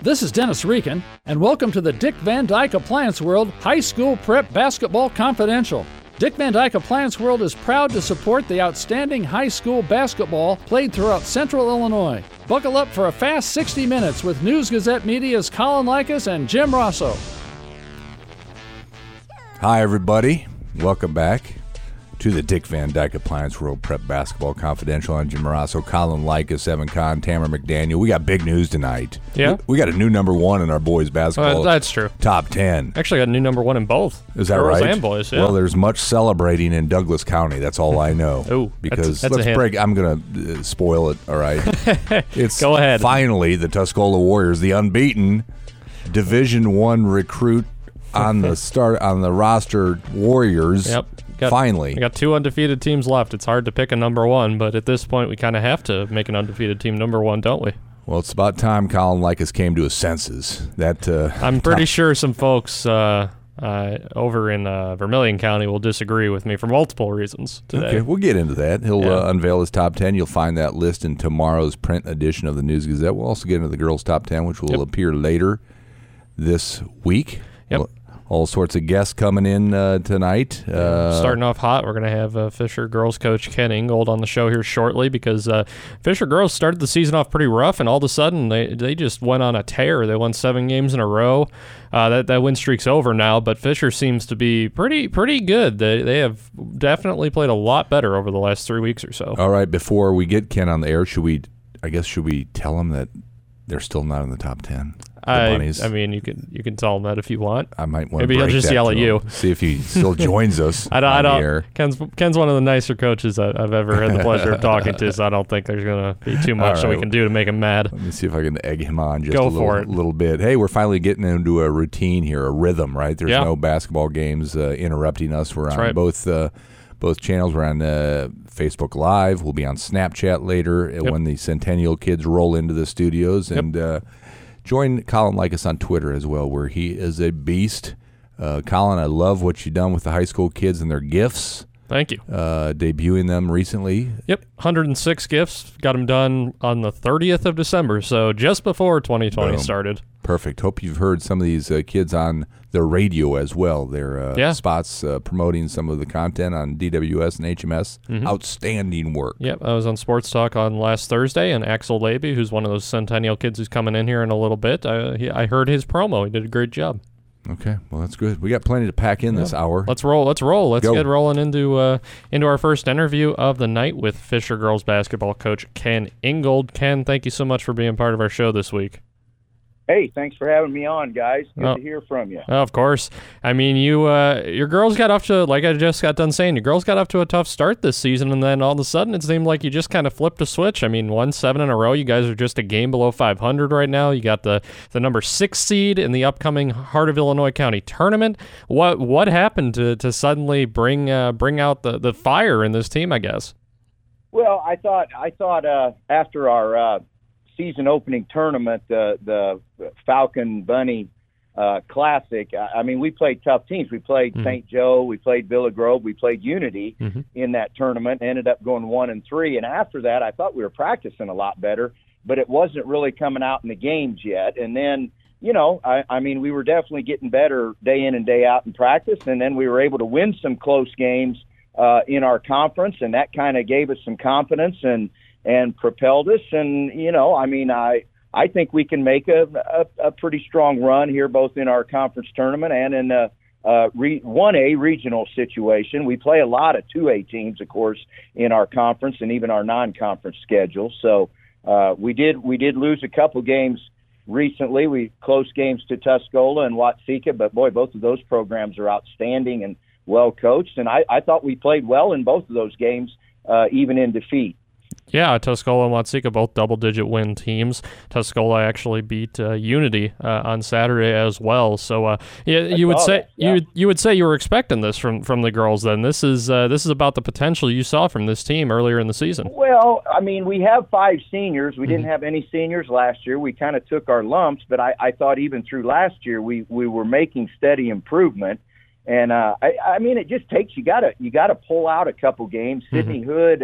This is Dennis Reekin, and welcome to the Dick Van Dyke Appliance World High School Prep Basketball Confidential. Dick Van Dyke Appliance World is proud to support the outstanding high school basketball played throughout Central Illinois. Buckle up for a fast 60 minutes with News Gazette Media's Colin Likas and Jim Rossow. Hi, everybody. Welcome back to the Dick Van Dyke Appliance World Prep Basketball Confidential. I'm Jim Morasso, Colin Likas, Evan Kahn, Tamara McDaniel. We got big news tonight. Yeah? We, we got a new number one in our boys basketball Uh, that's true. top 10. Actually, got a new number one in both. Is that Girls right? and boys, yeah. Well, there's much celebrating in Douglas County. That's all I know. Ooh, because that's a let's break. I'm gonna uh, spoil it. All right. it's Go ahead. Finally, the Tuscola Warriors, the unbeaten Division One recruit on the start on the roster Warriors. Yep. Got- finally, We got two undefeated teams left. It's hard to pick a number one, but at this point, we kind of have to make an undefeated team number one, don't we? Well, it's about time Colin Likas came to his senses. That uh, I'm pretty sure some folks uh, uh, over in uh, Vermilion County will disagree with me for multiple reasons today. Okay, we'll get into that. He'll Yeah. uh, unveil his top 10. You'll find that list in tomorrow's print edition of the News Gazette. We'll also get into the girls' top 10, which will Yep. appear later this week. Yep. All- All sorts of guests coming in uh, tonight. Uh, Starting off hot, we're going to have uh, Fisher girls coach Ken Ingold on the show here shortly because uh, Fisher girls started the season off pretty rough, and all of a sudden they, they just went on a tear. They won seven games in a row. Uh, that that win streak's over now, but Fisher seems to be pretty pretty good. They they have definitely played a lot better over the last three weeks or so. All right, before we get Ken on the air, should we, I guess, should we tell him that they're still not in the top 10? I, bunnies. I mean, you can you can tell him that if you want. I might want maybe he'll just yell at you. See if he still joins us I don't. I don't. Ken's Ken's one of the nicer coaches I, I've ever had the pleasure of talking to, so I don't think there's gonna be too much All that we can do to make him mad. Let me see if I can egg him on just Go a little, for it. little bit. Hey, we're finally getting into a routine here, a rhythm, right? There's Yeah. no basketball games uh, interrupting us. We're on right. both uh, both channels. We're on uh, Facebook Live. We'll be on Snapchat later uh, Yep. when the Centennial kids roll into the studios. And uh, join Colin Likas on Twitter as well, where he is a beast. Uh, Colin, I love what you've done with the high school kids and their gifts, Thank you. uh, debuting them recently. Yep, 106 gifts. Got them done on the 30th of December, so just before 2020 Boom. started. Perfect. Hope you've heard some of these uh, kids on the radio as well. Their uh, Yeah. spots uh, promoting some of the content on DWS and HMS. Mm-hmm. Outstanding work. Yep, I was on Sports Talk on last Thursday, and Axel Levy, who's one of those Centennial kids who's coming in here in a little bit, I, he, I heard his promo. He did a great job. Okay, well that's good. We got plenty to pack in this hour. Let's roll. Let's roll. Let's Go. get rolling into uh, into our first interview of the night with Fisher girls basketball coach Ken Ingold. Ken, thank you so much for being part of our show this week. Hey, thanks for having me on, guys. Good Oh. to hear from you. Of course. I mean, you uh, your girls got off to like I just got done saying. Your girls got off to a tough start this season, and then all of a sudden it seemed like you just kind of flipped a switch. I mean, one seven in a row. You guys are just a game below 500 right now. You got the the number six seed in the upcoming Heart of Illinois County tournament. What what happened to, to suddenly bring uh, bring out the, the fire in this team? I guess. Well, I thought I thought uh, after our uh, season opening tournament, the the Falcon Bunny uh, Classic. I, I mean, we played tough teams. We played Mhm. St. Joe, we played Villa Grove, we played Unity Mhm. in that tournament. Ended up going one and three. And after that, I thought we were practicing a lot better, but it wasn't really coming out in the games yet. And then. You know, I, I mean, we were definitely getting better day in and day out in practice, and then we were able to win some close games uh, in our conference, and that kind of gave us some confidence and and propelled us. And you know, I mean, I I think we can make a a, a pretty strong run here, both in our conference tournament and in a uh, re, 1A regional situation. We play a lot of 2A teams, of course, in our conference and even our non-conference schedule. So uh, we did we did lose a couple games recently. We close games to Tuscola and Watseka, but boy, both of those programs are outstanding and well coached. And I, I thought we played well in both of those games, uh, even in defeat. Yeah, Tuscola and Watseka both double-digit win teams. Tuscola actually beat uh, Unity uh, on Saturday as well. So, uh, yeah, you would say yeah. you you would say you were expecting this from from the girls. Then this is uh, this is about the potential you saw from this team earlier in the season. Well, I mean, we have five seniors. We didn't have any seniors last year. We kind of took our lumps, but I, I thought even through last year we we were making steady improvement. And uh, I, I mean, it just takes you gotta you gotta pull out a couple games. Sydney Hood,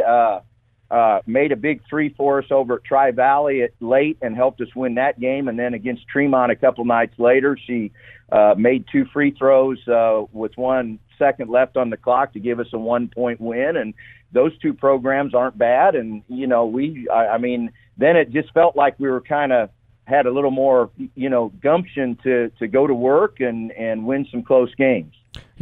uh, made a big three for us over at Tri Valley at late and helped us win that game. And then against Tremont a couple nights later, she uh, made two free throws uh, with one second left on the clock to give us a one point win. And those two programs aren't bad. And, you know, we, I, I mean, then it just felt like we were kind of had a little more, you know, gumption to, to go to work and, and win some close games.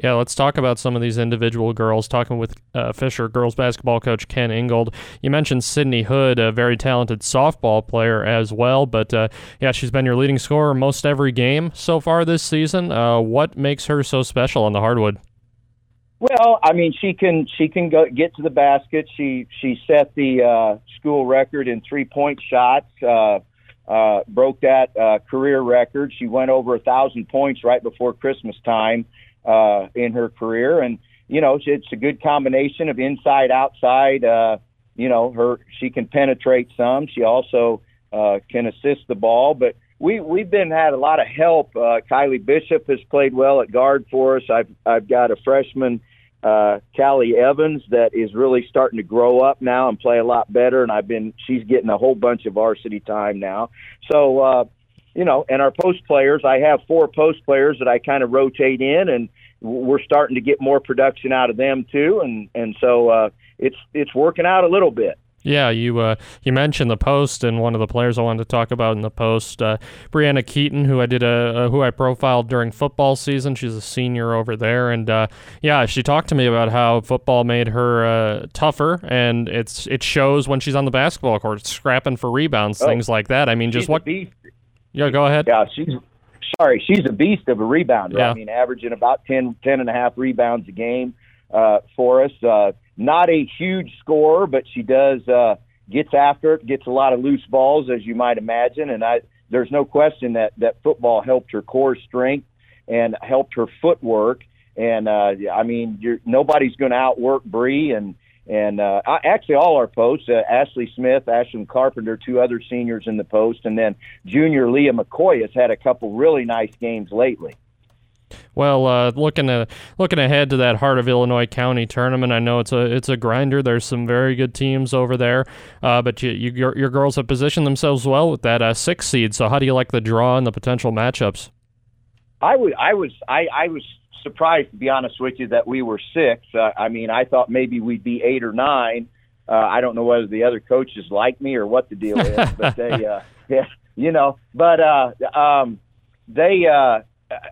Yeah, let's talk about some of these individual girls. Talking with uh, Fisher girls basketball coach Ken Ingold. You mentioned Sydney Hood, a very talented softball player as well. But uh, yeah, she's been your leading scorer most every game so far this season. Uh, what makes her so special on the hardwood? Well, I mean, she can she can go get to the basket. She she set the uh, school record in three point shots. Uh, uh, broke that career record. She went over a thousand points right before Christmas time uh, in her career, and you know it's a good combination of inside outside. Uh, you know, her she can penetrate some. She also uh, can assist the ball, but we we've been had a lot of help. Uh, Kylie Bishop has played well at guard for us. I've I've got a freshman uh, Callie Evans that is really starting to grow up now and play a lot better. And I've been, she's getting a whole bunch of varsity time now. So, uh, you know, and our post players, I have four post players that I kind of rotate in, and we're starting to get more production out of them too. And and so uh, it's it's working out a little bit. Yeah, you uh, you mentioned the post, and one of the players I wanted to talk about in the post, uh, Brianna Keaton, who I did a, a, who I profiled during football season. She's a senior over there, and uh, yeah, she talked to me about how football made her uh, tougher, and it's it shows when she's on the basketball court, scrapping for rebounds, oh, things like that. I mean, just what? Yeah, go ahead. Yeah, she's sorry, she's a beast of a rebounder. Yeah. I mean, averaging about 10, 10 and a half rebounds a game uh, for us. Uh, not a huge scorer, but she does uh, gets after it, gets a lot of loose balls, as you might imagine. And I, there's no question that that football helped her core strength and helped her footwork. And uh, I mean, you're, nobody's going to outwork Bree and and uh, actually all our posts. Uh, Ashley Smith, Ashlyn Carpenter, two other seniors in the post, and then junior Leah McCoy has had a couple really nice games lately. Well, uh, looking at looking ahead to that Heart of Illinois County tournament, I know it's a it's a grinder. There's some very good teams over there, uh, but you, you, your your girls have positioned themselves well with that uh, six seed. So, how do you like the draw and the potential matchups? I would I was I, I was surprised to be honest with you that we were six. Uh, I mean, I thought maybe we'd be eight or nine. Uh, I don't know whether the other coaches like me or what the deal is, but they, uh, yeah, you know, but uh, um, they. Uh,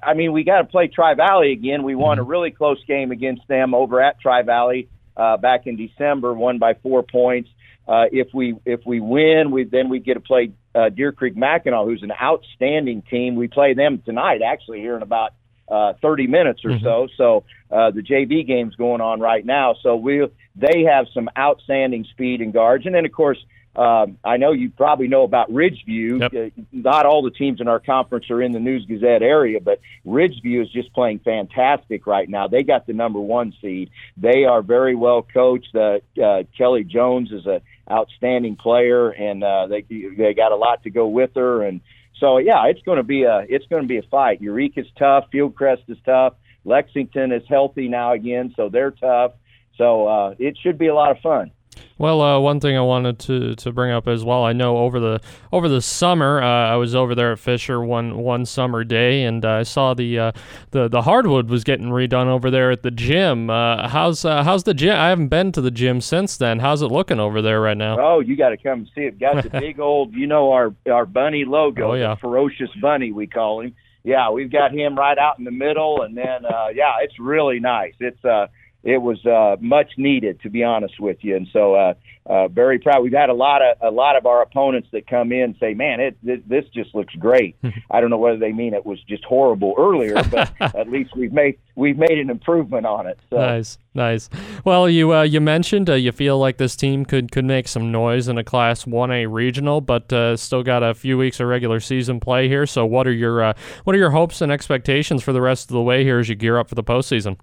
I mean, we got to play Tri Valley again. We won a mm-hmm. really close game against them over at Tri Valley uh, back in December, won by four points. Uh, if we if we win, we then we get to play uh, Deer Creek Mackinaw, who's an outstanding team. We play them tonight, actually, here in about uh, 30 minutes or mm-hmm. so. So uh, the JV game's going on right now. So we they have some outstanding speed and guards, and then of course um, I know you probably know about Ridgeview. Yep. Uh, not all the teams in our conference are in the News Gazette area, but Ridgeview is just playing fantastic right now. They got the number one seed. They are very well coached. Uh, uh, Kelly Jones is an outstanding player, and uh, they they got a lot to go with her. And so, yeah, it's going to be a it's going to be a fight. Eureka's tough. Fieldcrest is tough. Lexington is healthy now again, so they're tough. So uh, it should be a lot of fun. Well, uh, one thing I wanted to, to bring up as well. I know over the over the summer, uh, I was over there at Fisher one one summer day, and uh, I saw the uh, the the hardwood was getting redone over there at the gym. Uh, how's uh, how's the gym? I haven't been to the gym since then. How's it looking over there right now? Oh, you got to come see it. Got the big old, you know, our our bunny logo, oh, yeah. the ferocious bunny we call him. Yeah, we've got him right out in the middle, and then yeah, it's really nice. It's uh it was uh, much needed, to be honest with you. And so, uh, uh, very proud. We've had a lot of a lot of our opponents that come in and say, "Man, it, it this just looks great." I don't know whether they mean it was just horrible earlier, but at least we've made we've made an improvement on it. So. Nice, nice. Well, you uh, you mentioned uh, you feel like this team could could make some noise in a Class One A regional, but uh, still got a few weeks of regular season play here. So, what are your what are your hopes and expectations for the rest of the way here as you gear up for the postseason?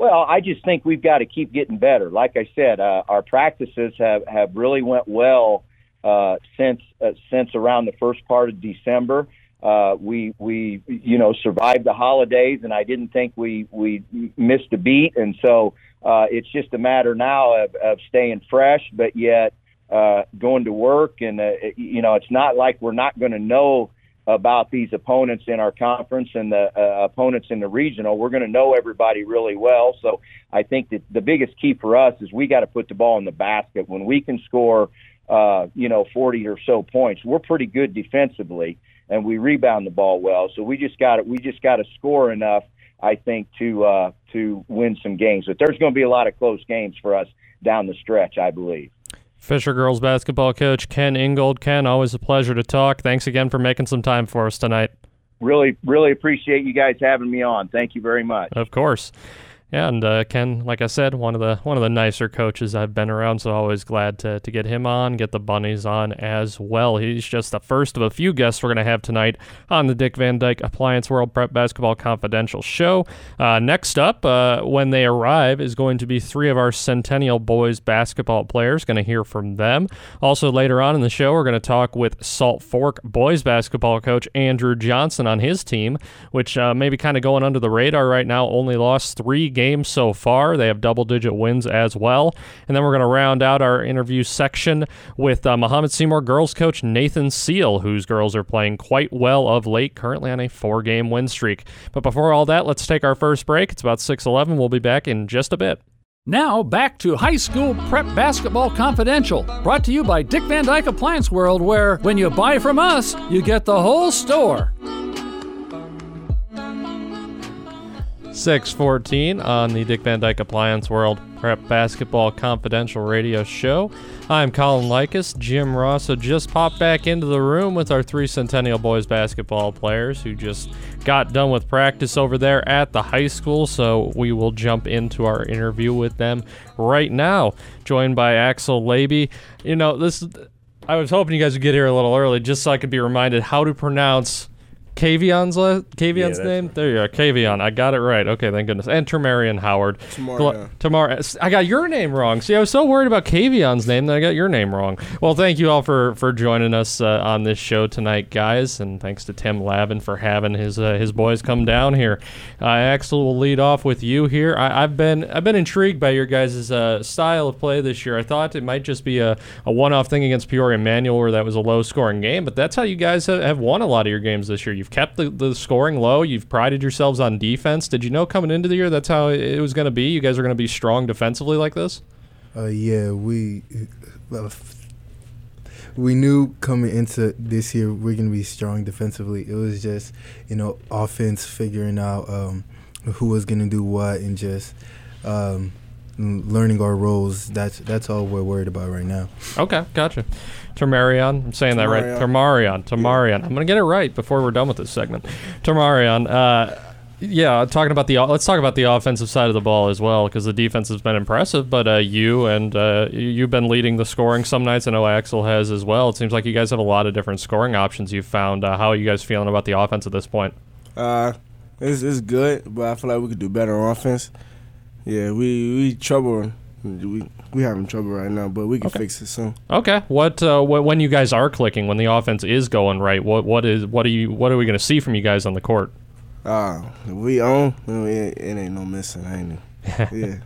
Well, I just think we've got to keep getting better. Like I said, uh, our practices have have really went well uh, since uh, since around the first part of December. Uh, we we you know survived the holidays, and I didn't think we we missed a beat, and so uh, it's just a matter now of, of staying fresh, but yet uh, going to work. And uh, you know, it's not like we're not going to know about these opponents in our conference and the uh, opponents in the regional. We're going to know everybody really well. So I think that the biggest key for us is we got to put the ball in the basket. When we can score, uh, you know, 40 or so points, we're pretty good defensively and we rebound the ball well. So we just got to we just got to score enough, I think, to uh, to win some games. But there's going to be a lot of close games for us down the stretch, I believe. Fisher girls basketball coach Ken Ingold. Ken, always a pleasure to talk. Thanks again for making some time for us tonight. Really, really appreciate you guys having me on. Thank you very much. Of course. Yeah, and uh, Ken, like I said, one of the one of the nicer coaches I've been around, so always glad to, to get him on, get the bunnies on as well. He's just the first of a few guests we're going to have tonight on the Dick Van Dyke Appliance World Prep Basketball Confidential show. Uh, next up, uh, when they arrive, is going to be three of our Centennial boys basketball players. Going to hear from them. Also, later on in the show, we're going to talk with Salt Fork boys basketball coach Andrew Johnson on his team, which uh, maybe kind of going under the radar right now. Only lost three games games so far. They have double digit wins as well. And then we're going to round out our interview section with uh, Mahomet Seymour girls coach Nathan Seal, whose girls are playing quite well of late, currently on a four game win streak. But before all that, let's take our first break. It's about 6:11. We'll be back in just a bit. Now, back to High School Prep Basketball Confidential, brought to you by Dick Van Dyke Appliance World, where when you buy from us, you get the whole store. 614 on the Dick Van Dyke Appliance World Prep Basketball Confidential Radio Show. I'm Colin Likas. Jim Rossow just popped back into the room with our three Centennial Boys basketball players who just got done with practice over there at the high school. So we will jump into our interview with them right now, joined by Axel Laby. You know, this. I was hoping you guys would get here a little early just so I could be reminded how to pronounce Kavion's le- Kavion's yeah, name. Right. There you are, Kavion. I got it right. Okay, thank goodness. And Termarian Howard. Tomorrow. Tomorrow. I got your name wrong. See, I was so worried about Kavion's name that I got your name wrong. Well, thank you all for for joining us uh, on this show tonight, guys, and thanks to Tim Lavin for having his uh, his boys come down here. Uh, Axel will lead off with you here. I, have been I've been intrigued by your guys' uh, style of play this year. I thought it might just be a, a one off thing against Peoria Manual where that was a low scoring game, but that's how you guys have, have won a lot of your games this year. You've kept the, the scoring low. You've prided yourselves on defense. Did you know coming into the year that's how it was going to be? You guys are going to be strong defensively like this? Uh, yeah, we uh, we knew coming into this year we're going to be strong defensively. It was just you know offense figuring out um, who was going to do what and just. Um, learning our roles. That's that's all we're worried about right now. Okay, gotcha. Termarion. I'm saying that right. Termarion. Termarion. I'm gonna get it right before we're done with this segment. Termarion. Uh, yeah, talking about the let's talk about the offensive side of the ball as well because the defense has been impressive. But uh, you and uh, you've been leading the scoring some nights. I know Axel has as well. It seems like you guys have a lot of different scoring options you've found. Uh, how are you guys feeling about the offense at this point? Uh, it's, it's good, but I feel like we could do better on offense. Yeah, we we trouble. We we having trouble right now, but we can okay. fix it soon. Okay. What, uh, what when you guys are clicking, when the offense is going right, what what is what are you what are we going to see from you guys on the court? Uh, we own. It, it ain't no missing, ain't it? yeah.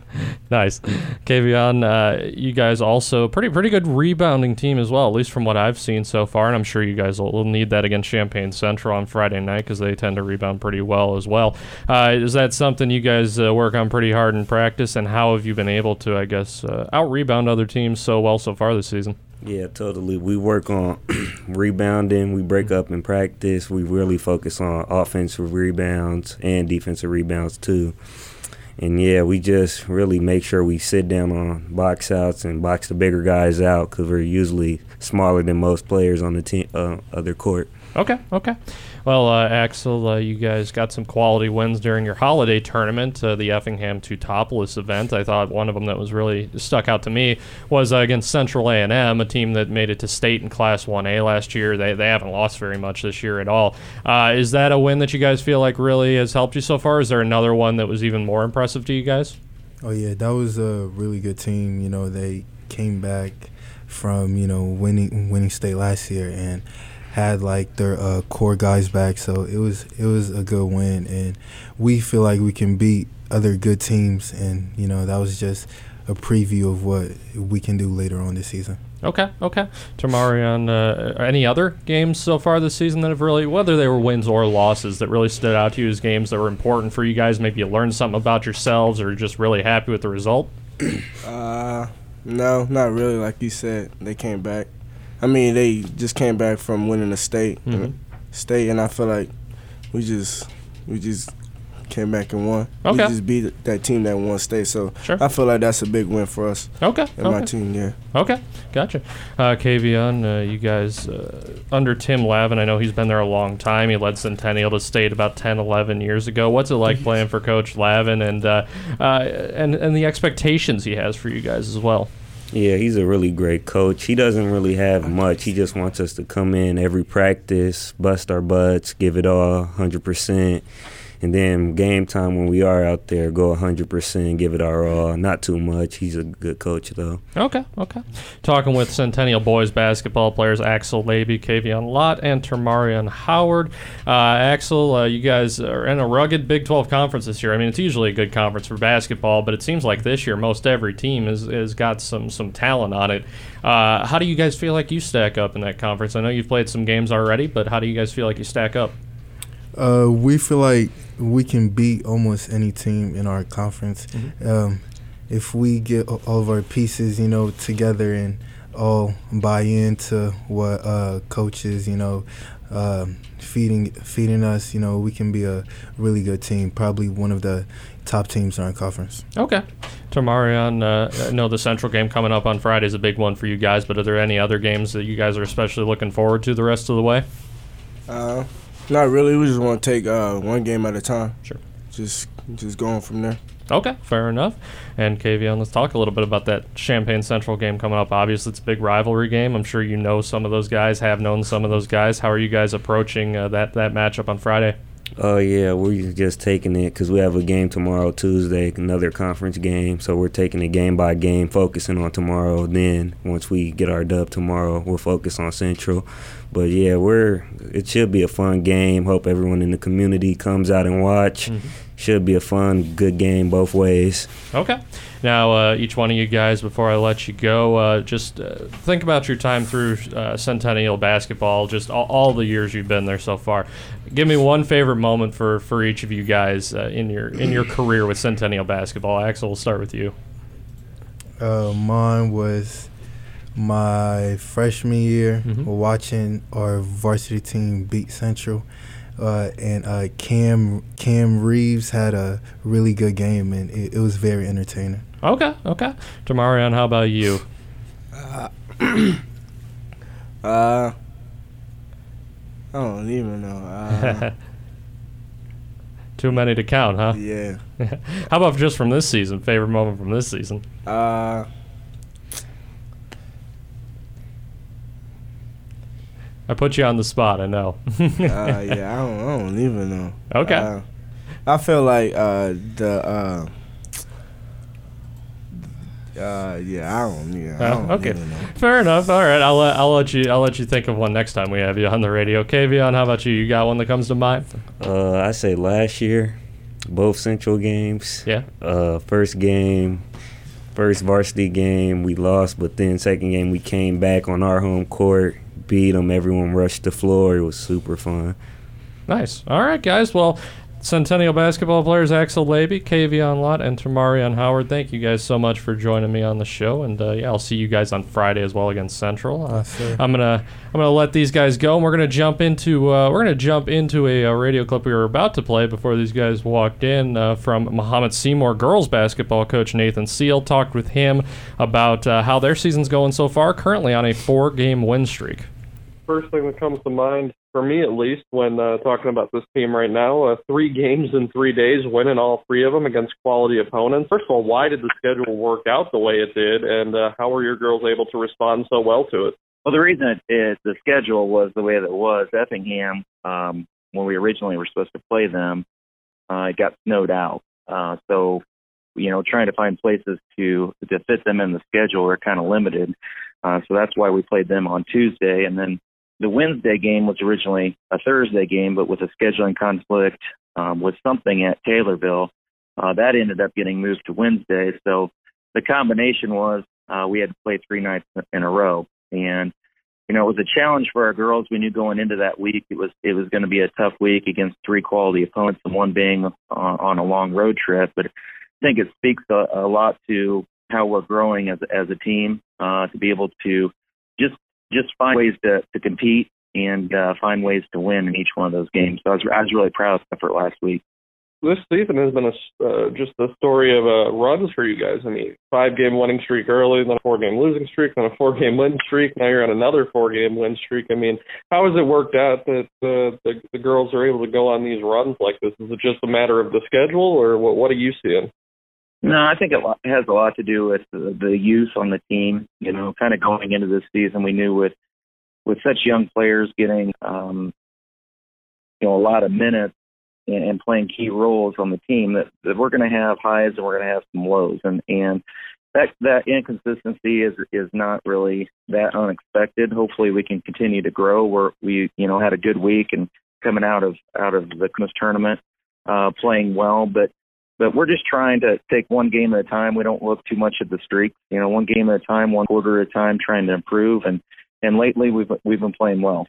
nice. Kavion, uh, you guys also pretty pretty good rebounding team as well, at least from what I've seen so far, and I'm sure you guys will, will need that against Champaign Central on Friday night because they tend to rebound pretty well as well. Uh, is that something you guys uh, work on pretty hard in practice, and how have you been able to, I guess, uh, out rebound other teams so well so far this season? Yeah, totally. We work on rebounding. We break up in practice. We really focus on offensive rebounds and defensive rebounds too. And yeah, we just really make sure we sit down on box outs and box the bigger guys out because we're usually smaller than most players on the team, uh, other court. Okay, okay. Well, uh, Axel, uh, you guys got some quality wins during your holiday tournament, uh, the Effingham to Teutopolis event. I thought one of them that was really stuck out to me was uh, against Central A&M, a team that made it to state in Class 1A last year. They, they haven't lost very much this year at all. Uh, is that a win that you guys feel like really has helped you so far? Is there another one that was even more impressive to you guys? Oh yeah, that was a really good team. You know, they came back from you know winning winning state last year and had like their uh, core guys back, so it was it was a good win, and we feel like we can beat other good teams, and you know that was just a preview of what we can do later on this season. Okay, okay. Tamarion, uh, any other games so far this season that have really, whether they were wins or losses, that really stood out to you as games that were important for you guys? Maybe you learned something about yourselves or just really happy with the result? uh, no, not really. Like you said, they came back. I mean, they just came back from winning the state, Mhm. state, and I feel like we just we just came back and won. Okay. We just beat that team that won state. So Sure. I feel like that's a big win for us Okay, and my team. Yeah. Okay, gotcha. Uh, Kavion, uh, you guys, uh, under Tim Lavin, I know he's been there a long time. He led Centennial to state about 10, 11 years ago. What's it like playing for Coach Lavin and, uh, uh, and, and the expectations he has for you guys as well? Yeah, he's a really great coach. He doesn't really have much. He just wants us to come in every practice, bust our butts, give it all 100%. And then game time when we are out there, go 100%, give it our all. Not too much. He's a good coach, though. Okay, okay. Talking with Centennial boys basketball players Axel Laby, Kavion Lott, and Termarion Howard. Uh, Axel, uh, you guys are in a rugged Big 12 conference this year. I mean, it's usually a good conference for basketball, but it seems like this year most every team has, has got some, some talent on it. Uh, how do you guys feel like you stack up in that conference? I know you've played some games already, but how do you guys feel like you stack up? Uh, we feel like we can beat almost any team in our conference um, if we get all of our pieces, you know, together and all buy into what uh, coaches, you know, um feeding feeding us. You know, we can be a really good team, probably one of the top teams in our conference. Okay. Tamarion, uh, I know the Central game coming up on Friday is a big one for you guys, but are there any other games that you guys are especially looking forward to the rest of the way? Uh, not really. We just want to take uh, one game at a time. Sure. Just just going from there. Okay, fair enough. And Kavion, let's talk a little bit about that Champaign Central game coming up. Obviously, it's a big rivalry game. I'm sure you know some of those guys, have known some of those guys. How are you guys approaching uh, that that matchup on Friday? Oh yeah, we're just taking it because we have a game tomorrow, Tuesday, another conference game. So we're taking it game by game, focusing on tomorrow. Then once we get our dub tomorrow, we'll focus on Central. But yeah, we're it should be a fun game. Hope everyone in the community comes out and watch. Mm-hmm. Should be a fun, good game both ways. Okay. Now, uh, each one of you guys, before I let you go, uh, just uh, think about your time through uh, Centennial basketball, just all, all the years you've been there so far. Give me one favorite moment for, for each of you guys uh, in your in your career with Centennial basketball. Axel, we'll start with you. Uh, mine was my freshman year, Mhm. watching our varsity team beat Central, uh, and uh, Cam Cam Reeves had a really good game, and it, it was very entertaining. Okay, okay. Tamarion, how about you? Uh, I don't even know. Uh, Too many to count, huh? yeah. How about just from this season? Favorite moment from this season? Uh, I put you on the spot. I know. uh, yeah. I don't. I don't even know. Okay. Uh, I feel like uh, the. Uh, uh, yeah, I don't. Yeah, I don't okay. know. Fair enough. All right, I'll let, I'll let you I'll let you think of one next time we have you on the radio. Kavion, how about you? You got one that comes to mind? Uh, I say last year, both Central games. Yeah. Uh, first game, first varsity game, we lost, but then second game we came back on our home court, beat them. Everyone rushed the floor. It was super fun. Nice. All right, guys. Well, Centennial basketball players Axel Laby, Kavion Lott, and Tamarion Howard. Thank you guys so much for joining me on the show, and uh, yeah, I'll see you guys on Friday as well against Central. Uh, Yes. I'm gonna I'm gonna let these guys go, and we're gonna jump into uh, we're gonna jump into a, uh radio clip we were about to play before these guys walked in uh, from Mahomet Seymour girls basketball coach Nathan Seal. Talked with him about uh, how their season's going so far. Currently on a four game win streak. First thing that comes to mind for me at least when uh, talking about this team right now uh, three games in three days winning all three of them against quality opponents first of all why did the schedule work out the way it did and uh, how were your girls able to respond so well to it Well, the reason it, it the schedule was the way that it was, Effingham, um, when we originally were supposed to play them, uh, it got snowed out. Uh, so, you know, trying to find places to to fit them in the schedule are kind of limited. Uh, so that's why we played them on Tuesday, and then the Wednesday game was originally a Thursday game, but with a scheduling conflict um, with something at Taylorville, Uh, that ended up getting moved to Wednesday. So the combination was uh, we had to play three nights in a row, and you know it was a challenge for our girls. We knew going into that week it was it was going to be a tough week against three quality opponents, and one being uh, on a long road trip. But I think it speaks a, a lot to how we're growing as as a team uh, to be able to just just find ways to to compete and uh, find ways to win in each one of those games. So I was I was really proud of the effort last week this season has been a uh, just a story of uh, runs for you guys. I mean, five game winning streak early, then a four game losing streak, then a four game win streak. Now you're on another four game win streak. I mean, how has it worked out that uh, the the girls are able to go on these runs like this? Is it just a matter of the schedule, or what? What are you seeing? No, I think it has a lot to do with the, youth on the team. You know, kind of going into this season, we knew with with such young players getting um, you know a lot of minutes and, and playing key roles on the team that, that we're going to have highs and we're going to have some lows and and that that inconsistency is is not really that unexpected. Hopefully, we can continue to grow. We're we you know had a good week and coming out of out of the Christmas tournament, uh, playing well, but but we're just trying to take one game at a time. We don't look too much at the streaks. You know, one game at a time, one quarter at a time, trying to improve. And and lately we've we've been playing well.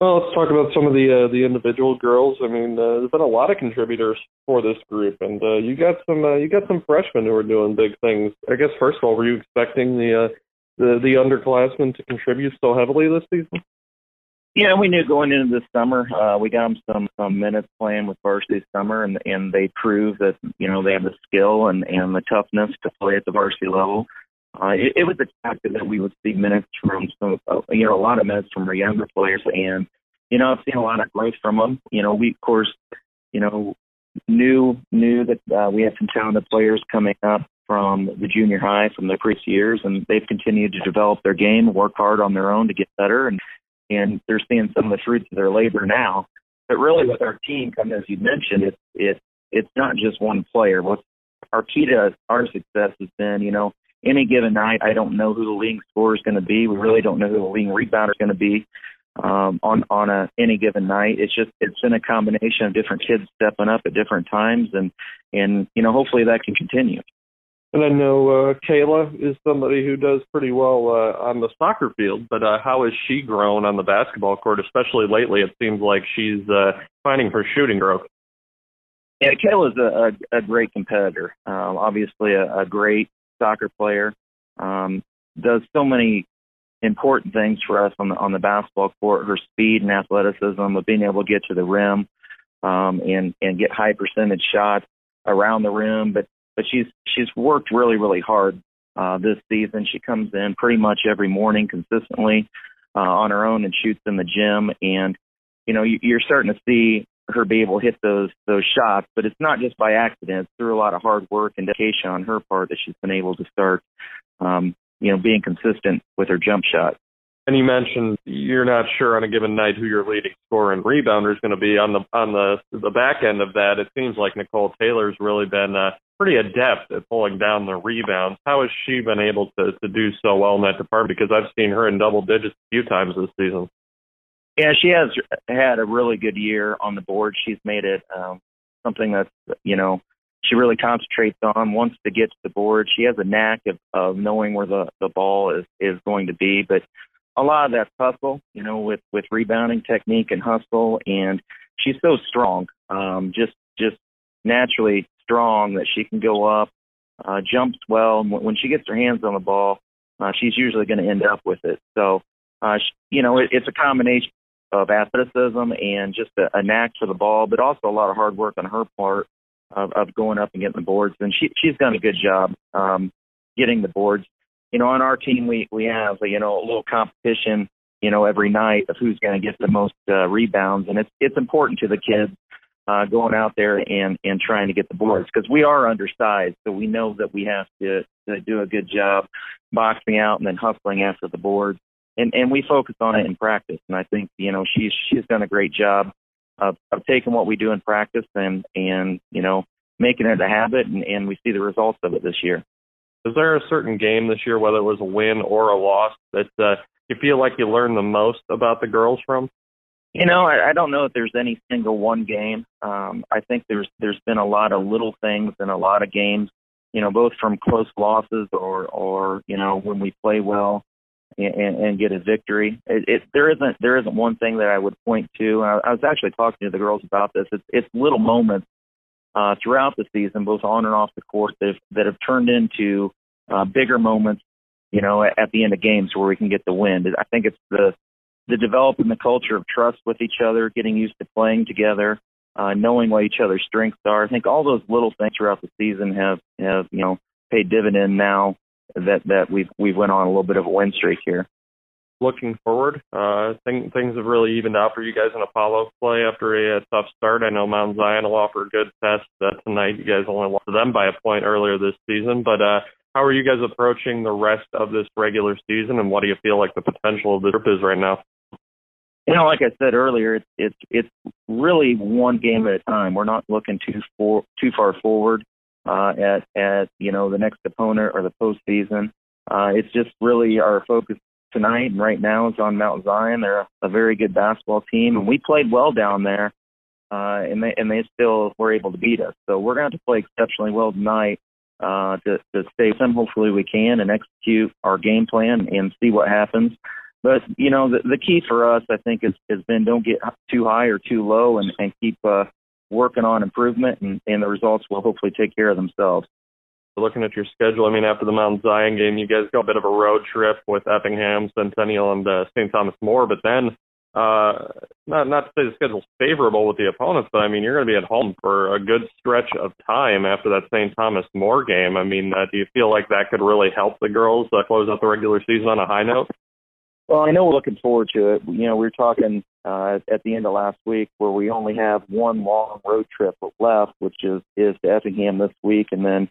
Well, let's talk about some of the uh, the individual girls. I mean, uh, there's been a lot of contributors for this group, and uh, you got some uh, you got some freshmen who are doing big things. I guess first of all, were you expecting the uh, the the underclassmen to contribute so heavily this season? Yeah, we knew going into this summer, uh, we got them some some minutes playing with varsity summer, and and they proved that you know they have the skill and and the toughness to play at the varsity level. Uh, it, it was expected that we would see minutes from some, uh, you know, a lot of minutes from our younger players, and you know, I've seen a lot of growth from them. You know, we of course, you know, knew knew that uh, we had some talented players coming up from the junior high from their previous years, and they've continued to develop their game, work hard on their own to get better, and and they're seeing some of the fruits of their labor now. But really, with our team, coming as you mentioned, it's it's it's not just one player. What's our key to our success has been, you know, any given night, I don't know who the leading scorer is going to be. We really don't know who the leading rebounder is going to be um, on on a any given night. It's just it's been a combination of different kids stepping up at different times, and and you know hopefully that can continue. And I know uh, Kayla is somebody who does pretty well uh, on the soccer field, but uh, how has she grown on the basketball court? Especially lately, it seems like she's uh, finding her shooting growth. Yeah, Kayla's a, a, a great competitor. Um, obviously, a, a great soccer player. Um, does so many important things for us on the on the basketball court. Her speed and athleticism of being able to get to the rim um, and and get high percentage shots around the rim. But but she's she's worked really really hard uh, this season. She comes in pretty much every morning consistently uh, on her own and shoots in the gym. And you know you, you're starting to see her be able to hit those those shots, but it's not just by accident. It's through a lot of hard work and dedication on her part that she's been able to start, um, you know, being consistent with her jump shot. And you mentioned you're not sure on a given night who your leading scorer and rebounder is going to be. On the on the the back end of that, it seems like Nicole Taylor's really been uh, pretty adept at pulling down the rebounds. How has she been able to to do so well in that department? Because I've seen her in double digits a few times this season. Yeah, she has had a really good year on the board. She's made it um, something that's you know she really concentrates on. Wants to get to the board. She has a knack of, of knowing where the the ball is is going to be. But a lot of that's hustle, you know, with with rebounding technique and hustle. And she's so strong, um, just just naturally strong that she can go up, uh, jumps well. And when she gets her hands on the ball, uh, she's usually going to end up with it. So, uh, she, you know, it, it's a combination of athleticism and just a, a knack for the ball, but also a lot of hard work on her part of, of going up and getting the boards. And she she's done a good job um, getting the boards. You know, on our team we we have you know a little competition you know every night of who's going to get the most uh, rebounds, and it's it's important to the kids uh, going out there and and trying to get the boards because we are undersized, so we know that we have to, to do a good job boxing out and then hustling after the boards and and we focus on it in practice. And I think you know she's she's done a great job of of taking what we do in practice and and you know making it a habit, and, and we see the results of it this year. Is there a certain game this year, whether it was a win or a loss, that uh, you feel like you learned the most about the girls from? You know, I, I don't know if there's any single one game. Um, I think there's there's been a lot of little things in a lot of games. You know, both from close losses or or you know when we play well and, and get a victory. It, it there isn't there isn't one thing that I would point to. I, I was actually talking to the girls about this. It's it's little moments uh, throughout the season, both on and off the court, that have, that have turned into uh, bigger moments. You know, at, at the end of games where we can get the win. I think it's the the developing the culture of trust with each other, getting used to playing together, uh, knowing what each other's strengths are. I think all those little things throughout the season have have you know paid dividend now that that we've we've went on a little bit of a win streak here. Looking forward, uh, think, things have really evened out for you guys in Apollo play after a, a tough start. I know Mount Zion will offer a good test uh, tonight. You guys only lost them by a point earlier this season, but uh, how are you guys approaching the rest of this regular season, and what do you feel like the potential of the group is right now? You know, like I said earlier, it's it's it's really one game at a time. We're not looking too for too far forward uh, at at you know the next opponent or the postseason. Uh, it's just really our focus tonight and right now is on Mount Zion. They're a, a very good basketball team, and we played well down there, uh, and they and they still were able to beat us. So we're going to have to play exceptionally well tonight uh, to to stay with. Hopefully, we can and execute our game plan and see what happens. But you know, the, the key for us, I think, is has been don't get too high or too low, and and keep uh, working on improvement, and, and the results will hopefully take care of themselves. Looking at your schedule, I mean, after the Mount Zion game, you guys got a bit of a road trip with Effingham, Centennial, and uh, St. Thomas More. But then, uh, not not to say the schedule's favorable with the opponents, but I mean, you're going to be at home for a good stretch of time after that St. Thomas More game. I mean, uh, do you feel like that could really help the girls uh, close out the regular season on a high note? Well, I know we're looking forward to it. You know, we were talking uh, at the end of last week where we only have one long road trip left, which is is to Effingham this week, and then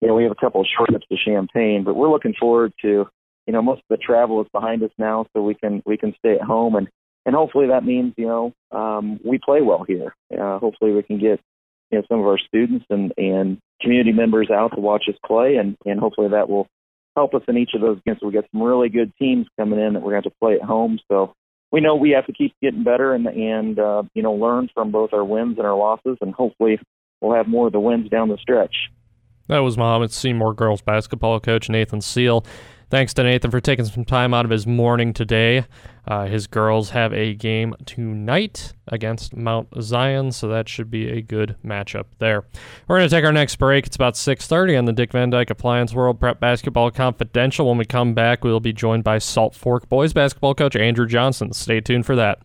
you know we have a couple of short trips to Champaign. But we're looking forward to you know most of the travel is behind us now, so we can we can stay at home and and hopefully that means you know um, we play well here. Uh, hopefully we can get you know some of our students and and community members out to watch us play, and and hopefully that will help us in each of those games. We got some really good teams coming in that we're going to play at home. So we know we have to keep getting better and and uh, you know learn from both our wins and our losses, and hopefully we'll have more of the wins down the stretch. That was Mahomet Seymour girls basketball coach Nathan Seal. Thanks to Nathan for taking some time out of his morning today. Uh, his girls have a game tonight against Mount Zion, so that should be a good matchup there. We're going to take our next break. It's about 6:30 on the Dick Van Dyke Appliance World Prep Basketball Confidential. When we come back, we'll be joined by Salt Fork boys basketball coach Andrew Johnson. Stay tuned for that.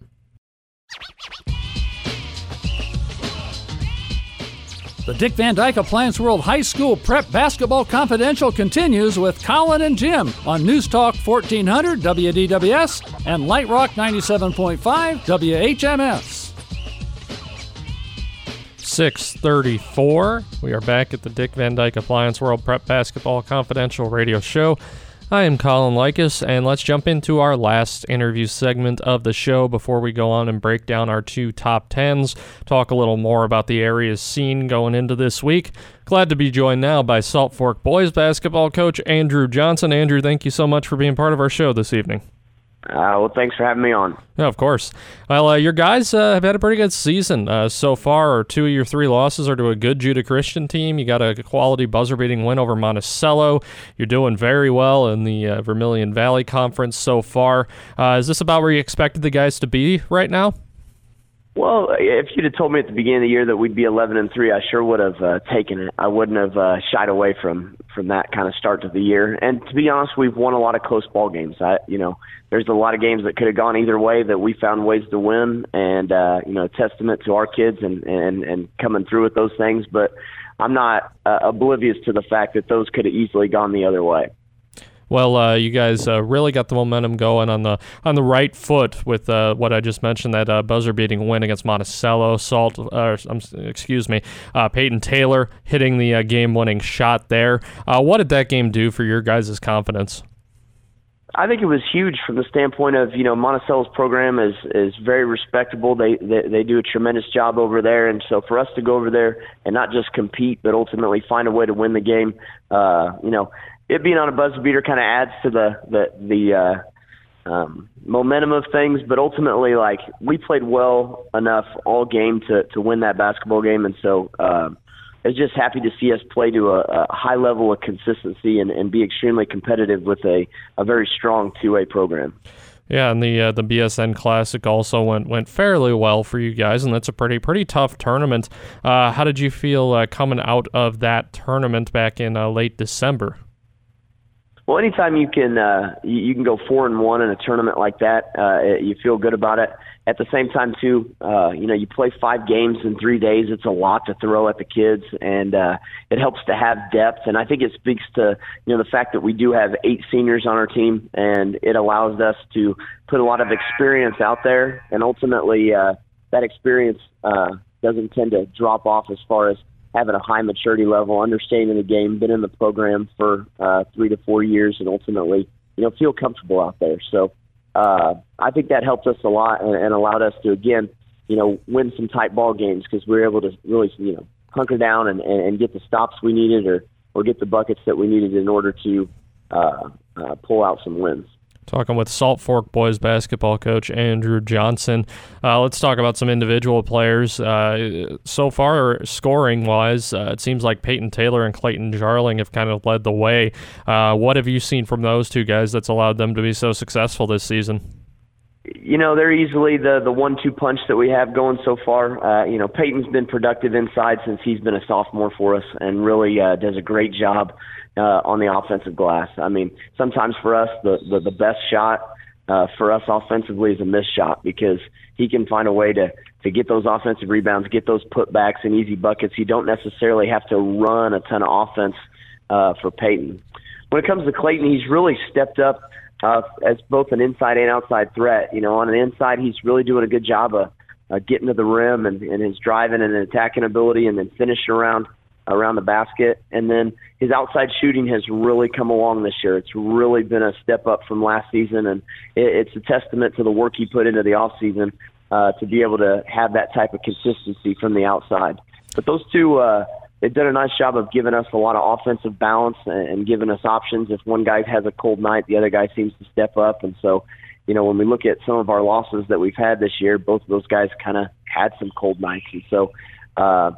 The Dick Van Dyke Appliance World High School Prep Basketball Confidential continues with Colin and Jim on News Talk 1400 WDWS and Light Rock 97.5 WHMS. 634. We are back at the Dick Van Dyke Appliance World Prep Basketball Confidential radio show. I am Colin Likas, and let's jump into our last interview segment of the show before we go on and break down our two top tens, talk a little more about the area's scene going into this week. Glad to be joined now by Salt Fork boys basketball coach Andrew Johnson. Andrew, thank you so much for being part of our show this evening. Uh, well, thanks for having me on. Yeah, of course. Well, uh, your guys uh, have had a pretty good season uh, so far. Two of your three losses are to a good Judah Christian team. You got a quality buzzer-beating win over Monticello. You're doing very well in the uh, Vermilion Valley Conference so far. Uh, is this about where you expected the guys to be right now? Well, if you'd have told me at the beginning of the year that we'd be 11 and three, I sure would have uh, taken it. I wouldn't have uh, shied away from from that kind of start to the year. And to be honest, we've won a lot of close ball games. I, you know, there's a lot of games that could have gone either way that we found ways to win, and uh, you know, testament to our kids and and and coming through with those things. But I'm not uh, oblivious to the fact that those could have easily gone the other way. Well, uh, you guys uh, really got the momentum going on the on the right foot with uh, what I just mentioned that uh, buzzer beating win against Monticello. Salt, um, excuse me, uh, Peyton Taylor hitting the game winning shot there. what did that game do for your guys' confidence? I think it was huge from the standpoint of you know Monticello's program is is very respectable. They, they they do a tremendous job over there, and so for us to go over there and not just compete, but ultimately find a way to win the game, uh, you know, it being on a buzzer beater kind of adds to the the the uh, um, momentum of things, but ultimately, like we played well enough all game to to win that basketball game, and so. Um, I was just happy to see us play to a, a high level of consistency and, and be extremely competitive with a, a very strong two way program. Yeah, and the uh, the BSN Classic also went went fairly well for you guys, and that's a pretty pretty tough tournament. Uh, how did you feel uh, coming out of that tournament back in uh, late December? Well, anytime you can uh, you, can go four and one in a tournament like that, uh, you feel good about it. At the same time, too, uh, you know, you play five games in three days. It's a lot to throw at the kids, and uh, it helps to have depth. And I think it speaks to you know the fact that we do have eight seniors on our team, and it allows us to put a lot of experience out there, and ultimately uh, that experience uh, doesn't tend to drop off as far as having a high maturity level, understanding the game, been in the program for uh, three to four years, and ultimately, you know, feel comfortable out there. So uh, I think that helped us a lot and, and allowed us to again, you know, win some tight ball games because we were able to really, you know, hunker down and, and, and get the stops we needed or or get the buckets that we needed in order to uh, uh, pull out some wins. Talking with Salt Fork boys basketball coach Andrew Johnson. Uh, let's talk about some individual players. Uh, so far, scoring wise, uh, it seems like Peyton Taylor and Clayton Jarling have kind of led the way. Uh, what have you seen from those two guys that's allowed them to be so successful this season? You know, they're easily the the one-two punch that we have going so far. Uh, you know, Peyton's been productive inside since he's been a sophomore for us, and really uh, does a great job uh, on the offensive glass. I mean, sometimes for us, the the, the best shot uh, for us offensively is a missed shot because he can find a way to to get those offensive rebounds, get those putbacks and easy buckets. You don't necessarily have to run a ton of offense uh, for Peyton. When it comes to Clayton, he's really stepped up uh, as both an inside and outside threat. You know, on an inside, he's really doing a good job of uh, getting to the rim and, and his driving and attacking ability, and then finishing around around the basket. And then his outside shooting has really come along this year. It's really been a step up from last season, and it, it's a testament to the work he put into the off season uh, to be able to have that type of consistency from the outside. But those two, uh, they've done a nice job of giving us a lot of offensive balance and, and giving us options. If one guy has a cold night, the other guy seems to step up, and so. You know, when we look at some of our losses that we've had this year, both of those guys kind of had some cold nights, and so uh,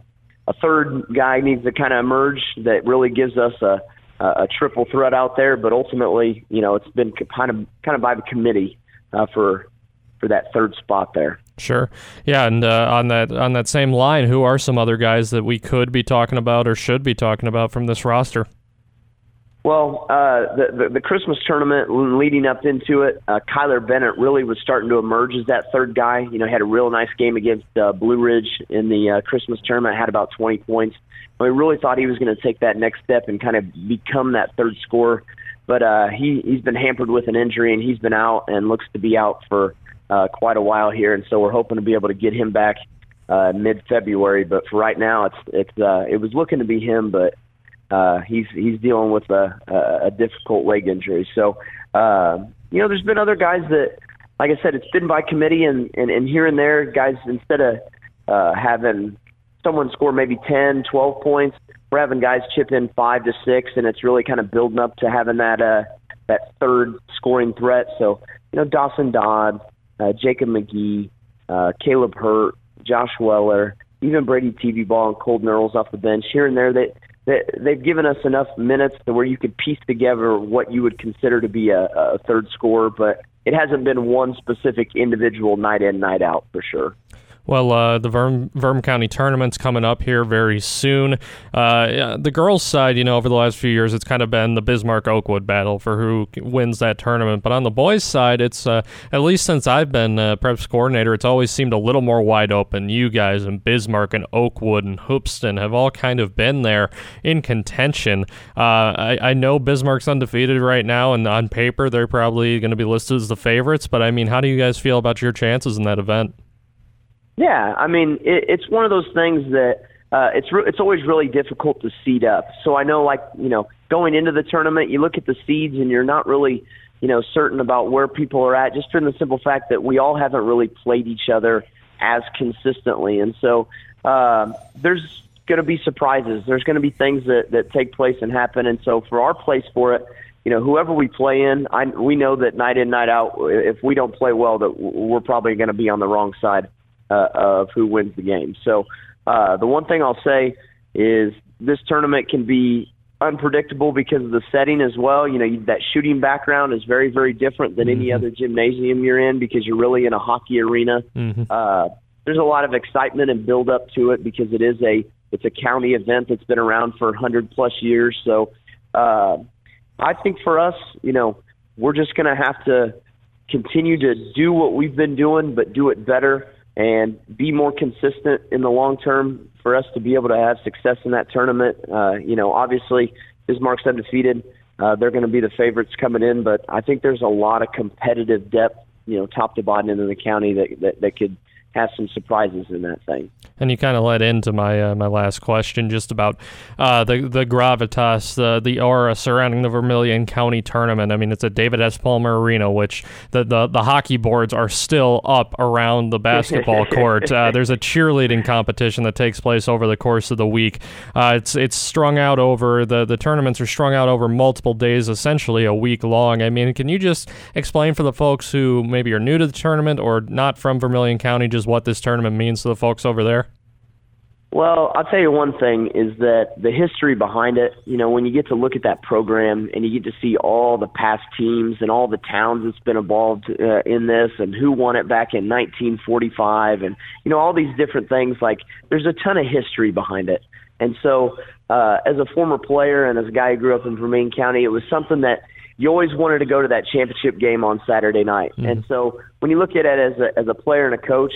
a third guy needs to kind of emerge that really gives us a, a triple threat out there. But ultimately, you know, it's been kind of kind of by the committee uh, for for that third spot there. Sure. Yeah, and uh, on that on that same line, who are some other guys that we could be talking about or should be talking about from this roster? Well, uh, the, the the Christmas tournament leading up into it, uh, Kyler Bennett really was starting to emerge as that third guy. You know, he had a real nice game against uh, Blue Ridge in the uh, Christmas tournament. Had about 20 points. We really thought he was going to take that next step and kind of become that third scorer. But uh, he he's been hampered with an injury and he's been out and looks to be out for uh, quite a while here. And so we're hoping to be able to get him back uh, mid February. But for right now, it's it's uh, it was looking to be him, but uh, he's he's dealing with a, a, a difficult leg injury. So, uh, you know, there's been other guys that, like I said, it's been by committee, and and, and here and there, guys instead of uh, having someone score maybe 10, 12 points, we're having guys chip in five to six, and it's really kind of building up to having that uh, that third scoring threat. So, you know, Dawson Dodd, uh, Jacob McGee, uh, Caleb Hurt, Josh Weller, even Brady TV Ball and Colton Earls off the bench here and there. That they've given us enough minutes to where you could piece together what you would consider to be a, a third scorer, but it hasn't been one specific individual night in, night out for sure. Well, uh, the Verm, Verm County tournament's coming up here very soon. Uh, the girls' side, you know, over the last few years, it's kind of been the Bismarck Oakwood battle for who wins that tournament. But on the boys' side, it's uh, at least since I've been uh, preps coordinator, it's always seemed a little more wide open. You guys and Bismarck and Oakwood and Hoopeston have all kind of been there in contention. Uh, I, I know Bismarck's undefeated right now, and on paper, they're probably going to be listed as the favorites. But I mean, how do you guys feel about your chances in that event? Yeah, I mean, it, it's one of those things that uh, it's re- it's always really difficult to seed up. So I know, like you know, going into the tournament, you look at the seeds and you're not really, you know, certain about where people are at, just from the simple fact that we all haven't really played each other as consistently, and so uh, there's going to be surprises. There's going to be things that that take place and happen, and so for our place for it you know, whoever we play in, I, we know that night in, night out, if we don't play well, that we're probably going to be on the wrong side uh, of who wins the game. So uh, the one thing I'll say is this tournament can be unpredictable because of the setting as well. You know, that shooting background is very, very different than any other gymnasium you're in because you're really in a hockey arena. Mm-hmm. Uh, there's a lot of excitement and build up to it because it is a it's a county event that's been around for 100 plus years. So uh, I think for us, you know, we're just going to have to continue to do what we've been doing, but do it better and be more consistent in the long term for us to be able to have success in that tournament. Uh, you know, obviously, Bismarck's undefeated. Uh, they're going to be the favorites coming in, but I think there's a lot of competitive depth, you know, top to bottom in the county that, that, that could have some surprises in that thing. And you kind of led into my uh, my last question, just about uh, the the gravitas, the the aura surrounding the Vermilion County tournament. I mean, it's at David S. Palmer Arena, which the the, the hockey boards are still up around the basketball court. Uh, there's a cheerleading competition that takes place over the course of the week. Uh, it's it's strung out over the the tournaments are strung out over multiple days, essentially a week long. I mean, can you just explain for the folks who maybe are new to the tournament or not from Vermilion County, just what this tournament means to the folks over there? Well, I'll tell you one thing is that the history behind it, you know, when you get to look at that program and you get to see all the past teams and all the towns that's been involved uh, in this and who won it back in 1945 and, you know, all these different things, like there's a ton of history behind it. And so, uh, as a former player and as a guy who grew up in Vermilion County, it was something that you always wanted to go to that championship game on Saturday night. Mm-hmm. And so when you look at it as a, as a player and a coach,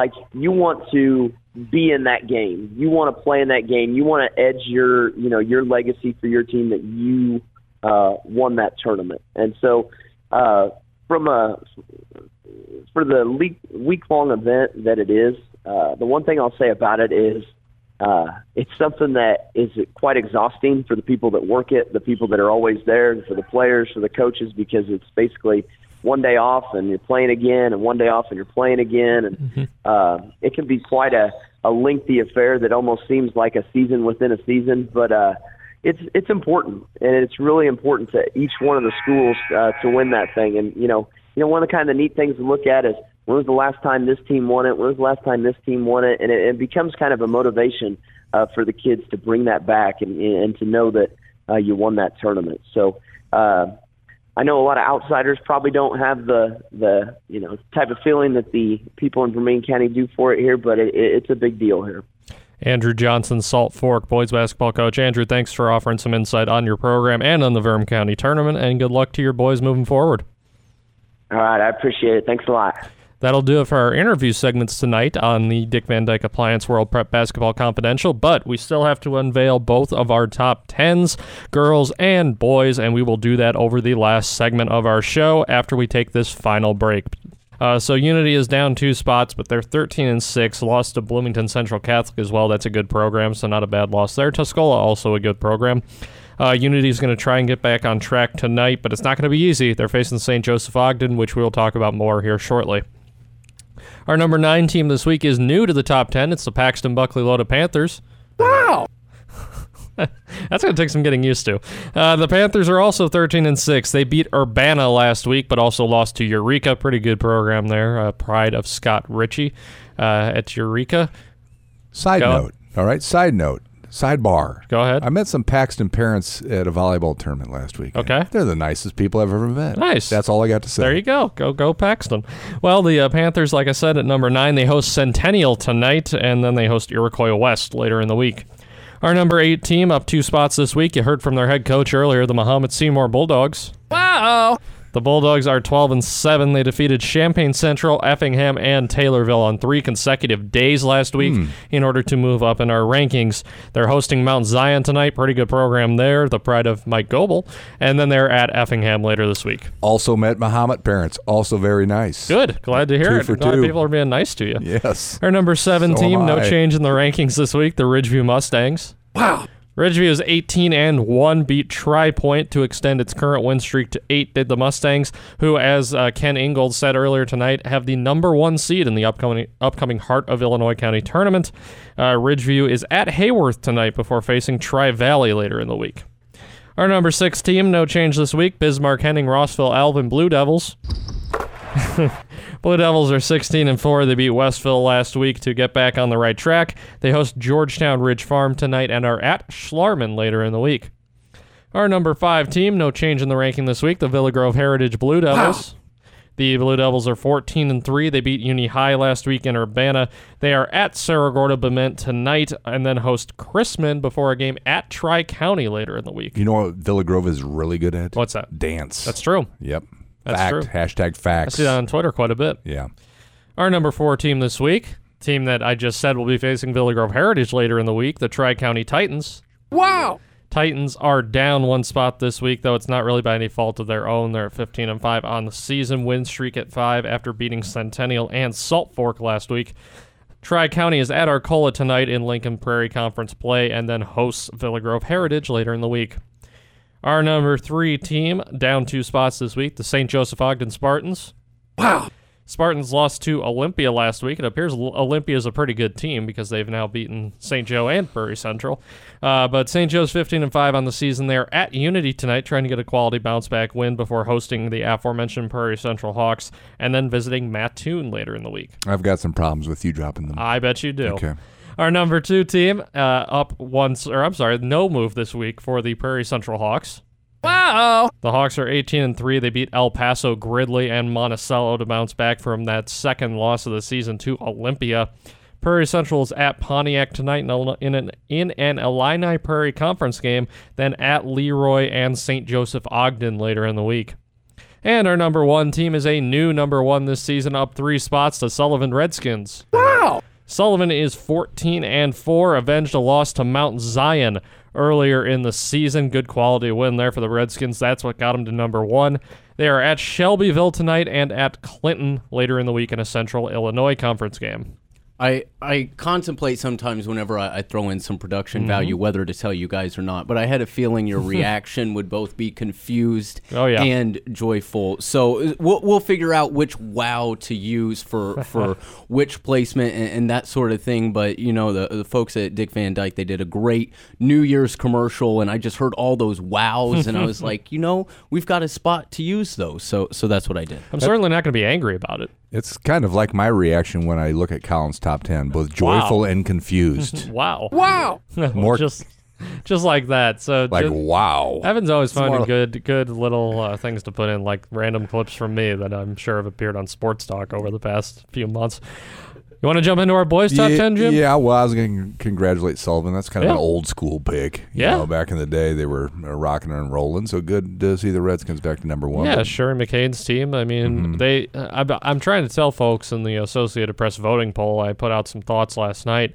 like you want to be in that game. You want to play in that game. You want to edge your, you know, your legacy for your team that you uh, won that tournament. And so, uh, from a for the week long event that it is, uh, the one thing I'll say about it is uh, it's something that is quite exhausting for the people that work it, the people that are always there, for the players, for the coaches, because it's basically one day off and you're playing again, and one day off and you're playing again, and Mm-hmm. uh, it can be quite a, a lengthy affair that almost seems like a season within a season. But uh, it's it's important, and it's really important to each one of the schools uh, to win that thing. And you know, you know, one of the kind of neat things to look at is when was the last time this team won it? When was the last time this team won it? And it, it becomes kind of a motivation uh, for the kids to bring that back and and to know that uh, you won that tournament. So. Uh, I know a lot of outsiders probably don't have the the you know type of feeling that the people in Vermilion County do for it here, but it, it's a big deal here. Andrew Johnson, Salt Fork boys basketball coach. Andrew, thanks for offering some insight on your program and on the Verm County tournament, and good luck to your boys moving forward. All right, I appreciate it. Thanks a lot. That'll do it for our interview segments tonight on the Dick Van Dyke Appliance World Prep Basketball Confidential, but we still have to unveil both of our top 10s, girls and boys, and we will do that over the last segment of our show after we take this final break. Uh, so Unity is down two spots, but they're 13 and six. Lost to Bloomington Central Catholic as well. That's a good program, so not a bad loss there. Tuscola also a good program. Uh, Unity is going to try and get back on track tonight, but it's not going to be easy. They're facing St. Joseph Ogden, which we'll talk about more here shortly. Our number nine team this week is new to the top 10. It's the Paxton Buckley Loda Panthers. Wow. That's going to take some getting used to. Uh, the Panthers are also 13 and 6. They beat Urbana last week, but also lost to Eureka. Pretty good program there. Uh, pride of Scott Ritchie uh, at Eureka. Side Go. note. All right. Side note. Sidebar. Go ahead. I met some Paxton parents at a volleyball tournament last week. Okay. They're the nicest people I've ever met. Nice. That's all I got to say. There you go. Go, go, Paxton. Well, the uh, Panthers, like I said, at number nine, they host Centennial tonight, and then they host Iroquois West later in the week. Our number eight team up two spots this week. You heard from their head coach earlier, the Mahomet Seymour Bulldogs. Wow. The Bulldogs are 12 and 7. They defeated Champaign Central, Effingham, and Taylorville on three consecutive days last week hmm. in order to move up in our rankings. They're hosting Mount Zion tonight. Pretty good program there, the pride of Mike Goebel. And then they're at Effingham later this week. Also met Mahomet parents. Also very nice. Good. Glad to hear Two it. for Glad two. people are being nice to you. Yes. Our number seven So team, no change in the rankings this week, the Ridgeview Mustangs. Wow. Ridgeview is 18 and 1, beat Tri Point to extend its current win streak to 8. Did the Mustangs, who, as uh, Ken Ingold said earlier tonight, have the number one seed in the upcoming upcoming Heart of Illinois County tournament. Uh, Ridgeview is at Heyworth tonight before facing Tri Valley later in the week. Our number six team, no change this week. Bismarck, Henning, Rossville, Alvin, Blue Devils. Blue Devils are 16 and 4. They beat Westville last week to get back on the right track. They host Georgetown Ridge Farm tonight and are at Schlarman later in the week. Our number five team, no change in the ranking this week. The Villa Grove Heritage Blue Devils. The Blue Devils are 14 and 3. They beat Uni High last week in Urbana. They are at Cerro Gordo Bement tonight and then host Chrisman before a game at Tri County later in the week. You know what Villa Grove is really good at? What's that? Dance. That's true. Yep. That's Fact. true. Hashtag I facts. see that on Twitter quite a bit. Yeah. Our number four team this week, team that I just said will be facing Villa Grove Heritage later in the week, the Tri County Titans. Wow. Titans are down one spot this week, though it's not really by any fault of their own. They're at 15 and 5 on the season, win streak at 5 after beating Centennial and Salt Fork last week. Tri County is at Arcola tonight in Lincoln Prairie Conference play and then hosts Villa Grove Heritage later in the week. Our number three team, down two spots this week, the St. Joseph Ogden Spartans. Wow. Spartans lost to Olympia last week. It appears Olympia is a pretty good team because they've now beaten St. Joe and Prairie Central. Uh, but St. Joe's 15 and 5 on the season. They're at Unity tonight, trying to get a quality bounce back win before hosting the aforementioned Prairie Central Hawks and then visiting Mattoon later in the week. I've got some problems with you dropping them. I bet you do. Okay. Our number two team, uh, up once, or I'm sorry, no move this week for the Prairie Central Hawks. Wow. The Hawks are 18 and 3. They beat El Paso, Gridley, and Monticello to bounce back from that second loss of the season to Olympia. Prairie Central is at Pontiac tonight in, an in an Illini Prairie Conference game, then at Leroy and St. Joseph Ogden later in the week. And our number one team is a new number one this season, up three spots to Sullivan Redskins. Wow. Sullivan is 14 and 4, avenged a loss to Mount Zion earlier in the season. Good quality win there for the Redskins. That's what got them to number one. They are at Shelbyville tonight and at Clinton later in the week in a Central Illinois Conference game. I, I contemplate sometimes whenever I, I throw in some production Mhm. value whether to tell you guys or not, but I had a feeling your reaction would both be confused Oh, yeah. and joyful. So uh, we'll, we'll figure out which wow to use for, for which placement and, and that sort of thing. But, you know, the, the folks at Dick Van Dyke, they did a great New Year's commercial, and I just heard all those wows, and I was like, you know, we've got a spot to use those. So, so that's what I did. I'm certainly not going to be angry about it. It's kind of like my reaction when I look at Colin's top 10, both joyful Wow. and confused. Wow. Wow. More- just just like that. So like, just- wow. Evan's always It's finding good, good little uh, things to put in, like random clips from me that I'm sure have appeared on Sports Talk over the past few months. You want to jump into our boys' top yeah, ten, Jim? Yeah, well, I was going to congratulate Sullivan. That's kind of Yeah. an old school pick. You Yeah. know, back in the day, they were uh, rocking and rolling. So good to see the Redskins back to number one. Yeah, sure. McCain's team. I mean, Mhm. they. Uh, I'm, I'm trying to tell folks in the Associated Press voting poll. I put out some thoughts last night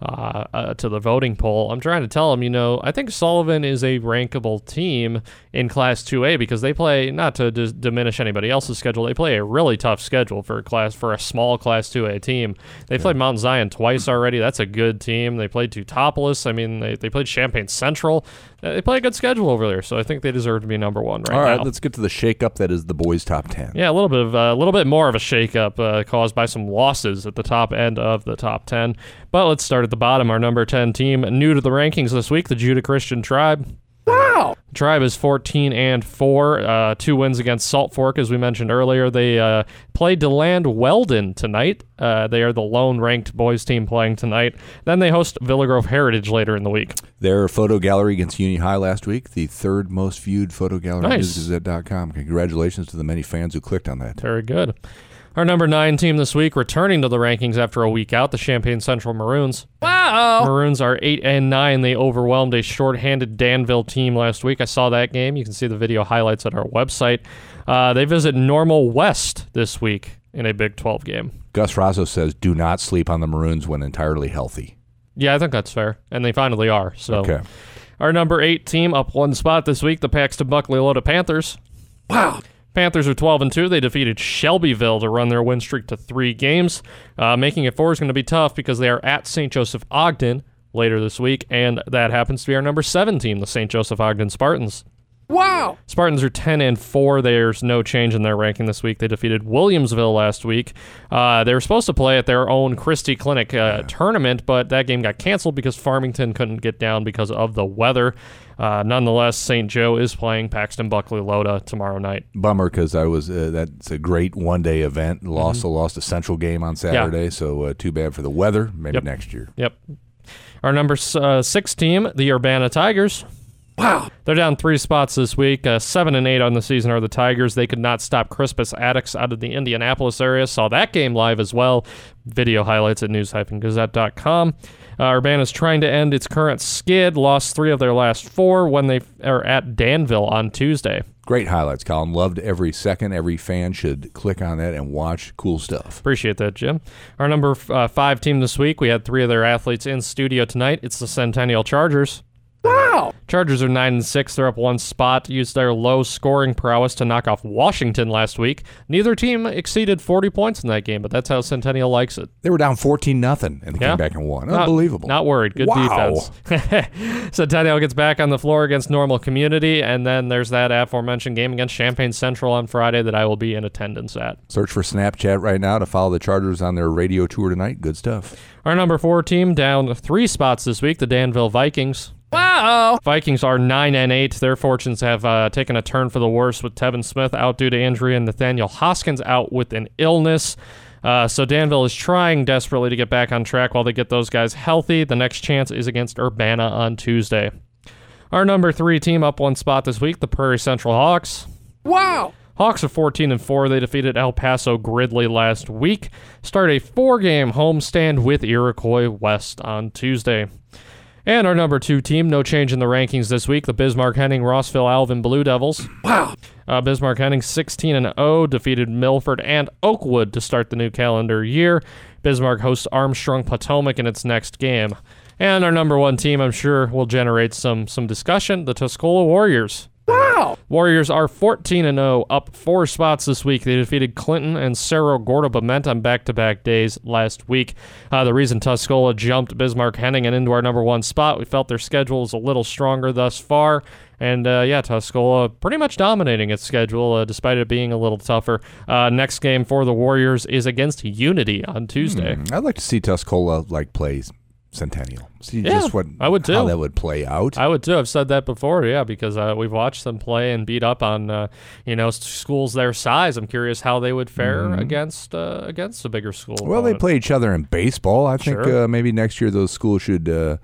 uh, uh, to the voting poll. I'm trying to tell them, you know, I think Sullivan is a rankable team in Class 2A because they play not to dis- diminish anybody else's schedule. They play a really tough schedule for a class for a small Class 2A team. They played Mount Zion twice already. That's a good team. They played Teutopolis. I mean, they, they played Champaign Central. Uh, They play a good schedule over there, so I think they deserve to be number one right now. All right, now. let's get to the shakeup that is the boys' top 10. Yeah, a little bit of uh, a little bit more of a shakeup uh, caused by some losses at the top end of the top ten. But let's start at the bottom. Our number ten team, new to the rankings this week, the Judah Christian Tribe. Wow. Tribe is 14 and 4, uh, two wins against Salt Fork, as we mentioned earlier. They uh, play DeLand Weldon tonight. Uh, they are the lone ranked boys team playing tonight. Then they host Villa Grove Heritage later in the week. Their photo gallery against Uni High last week, the third most viewed photo gallery on Nice. newsgazette.com. Congratulations to the many fans who clicked on that. Very good. Our number nine team this week, returning to the rankings after a week out, the Champaign Central Maroons. Wow. Maroons are eight and nine. They overwhelmed a short-handed Danville team last week. I saw that game. You can see the video highlights at our website. Uh, they visit Normal West this week in a Big 12 game. Gus Razo says, do not sleep on the Maroons when entirely healthy. Yeah, I think that's fair, and they finally are. So, Okay. our number eight team up one spot this week, the Paxton Buckley Loda Panthers. Wow. Panthers are 12 and 2. They defeated Shelbyville to run their win streak to three games. Uh, making it four is going to be tough because they are at St. Joseph Ogden later this week, and that happens to be our number seven team, the St. Joseph Ogden Spartans. Wow. Spartans are 10 and 4. There's no change in their ranking this week. They defeated Williamsville last week. Uh, they were supposed to play at their own Christie Clinic uh, tournament, but that game got canceled because Farmington couldn't get down because of the weather. Uh, nonetheless, St. Joe is playing Paxton Buckley Loda tomorrow night. Bummer because I was uh, that's a great one day event. Mm-hmm. Lost lost a central game on Saturday, so uh, too bad for the weather. Maybe Yep. next year. Yep. Our number uh, six team, the Urbana Tigers. Wow. They're down three spots this week. Uh, seven and eight on the season are the Tigers. They could not stop Crispus Attucks out of the Indianapolis area. Saw that game live as well. Video highlights at news-gazette.com. Uh, Urbana's trying to end its current skid. Lost three of their last four when they are at Danville on Tuesday. Great highlights, Colin. Loved every second. Every fan should click on that and watch cool stuff. Appreciate that, Jim. Our number uh, five team this week, we had three of their athletes in studio tonight. It's the Centennial Chargers. Wow. Chargers are nine and six. They're up one spot. Used their low scoring prowess to knock off Washington last week. Neither team exceeded 40 points in that game, but that's how Centennial likes it. They were down fourteen nothing and they Yeah. came back and won. Not- Unbelievable. Not worried. Good Wow. defense. Centennial gets back on the floor against Normal Community, and then there's that aforementioned game against Champaign Central on Friday that I will be in attendance at. Search for Snapchat right now to follow the Chargers on their radio tour tonight. Good stuff. Our number four team down three spots this week, the Danville Vikings. Wow. Vikings are nine and eight. Their fortunes have uh, taken a turn for the worse with Tevin Smith out due to injury and Nathaniel Hoskins out with an illness. Uh, so Danville is trying desperately to get back on track while they get those guys healthy. The next chance is against Urbana on Tuesday. Our number three team up one spot this week, the Prairie Central Hawks. Wow. Hawks are 14 and 4. They defeated El Paso Gridley last week. Start a four game homestand with Iroquois West on Tuesday. And our number two team, no change in the rankings this week, the Bismarck Henning Rossville Alvin Blue Devils. Wow. Uh, Bismarck Henning 16 and 0 defeated Milford and Oakwood to start the new calendar year. Bismarck hosts Armstrong Potomac in its next game. And our number one team, I'm sure, will generate some some discussion, the Tuscola Warriors. Wow. Warriors are 14 and 0, up four spots this week. They defeated Clinton and Cerro Gordo Bement on back-to-back days last week. Uh, the reason Tuscola jumped Bismarck Henning and into our number one spot, we felt their schedule is a little stronger thus far. And uh, yeah, Tuscola pretty much dominating its schedule, uh, despite it being a little tougher. Uh, next game for the Warriors is against Unity on Tuesday. Hmm, I'd like to see Tuscola like play Centennial. See Yeah, just what I would how too. that would play out. I would too. I've said that before, yeah, because uh, we've watched them play and beat up on uh, you know schools their size. I'm curious how they would fare Mhm. against uh, against a bigger school. Well, they opponent. play each other in baseball. I think Sure. uh, maybe next year those schools should uh,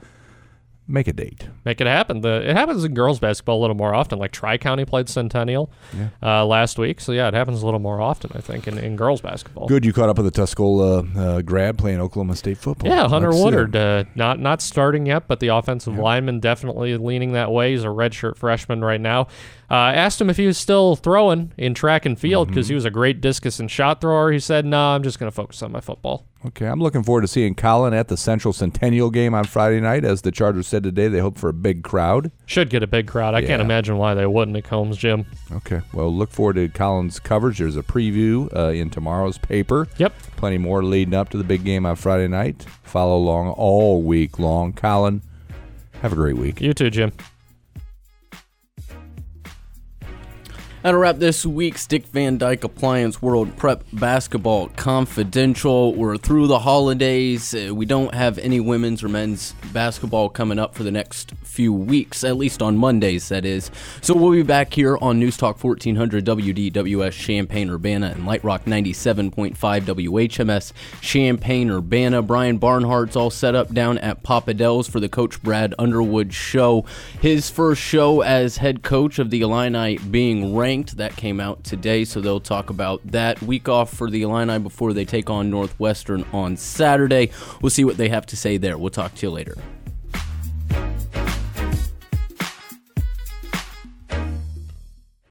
make a date. make it happen. The it happens in girls basketball a little more often. Like Tri County played Centennial Yeah. uh, last week, so yeah, it happens a little more often. I think in, in girls basketball. Good, you caught up with the Tuscola uh, grad playing Oklahoma State football. Yeah, Hunter Let's Woodard, uh, not not starting yet, but the offensive lineman definitely leaning that way. He's a redshirt freshman right now. Uh, I asked him if he was still throwing in track and field because Mm-hmm. he was a great discus and shot thrower. He said, "No, I'm just going to focus on my football." Okay, I'm looking forward to seeing Colin at the Central Centennial game on Friday night. As the Chargers said today, they hope for a big crowd. Should get a big crowd. I can't imagine why they wouldn't at Combes Gym. Okay, well, look forward to Colin's coverage. There's a preview uh, in tomorrow's paper. Yep. Plenty more leading up to the big game on Friday night. Follow along all week long. Colin, have a great week. You too, Jim. That'll wrap this week's Dick Van Dyke Appliance World Prep Basketball Confidential. We're through the holidays. Uh, we don't have any women's or men's basketball coming up for the next few weeks, at least on Mondays, that is. So we'll be back here on News Talk 1400 WDWS Champaign Urbana and Light Rock 97.5 WHMS Champaign Urbana. Brian Barnhart's all set up down at Papa Del's for the Coach Brad Underwood show. His first show as head coach of the Illini being ranked. That came out today, so they'll talk about that. Week off for the Illini before they take on Northwestern on Saturday. We'll see what they have to say there. We'll talk to you later.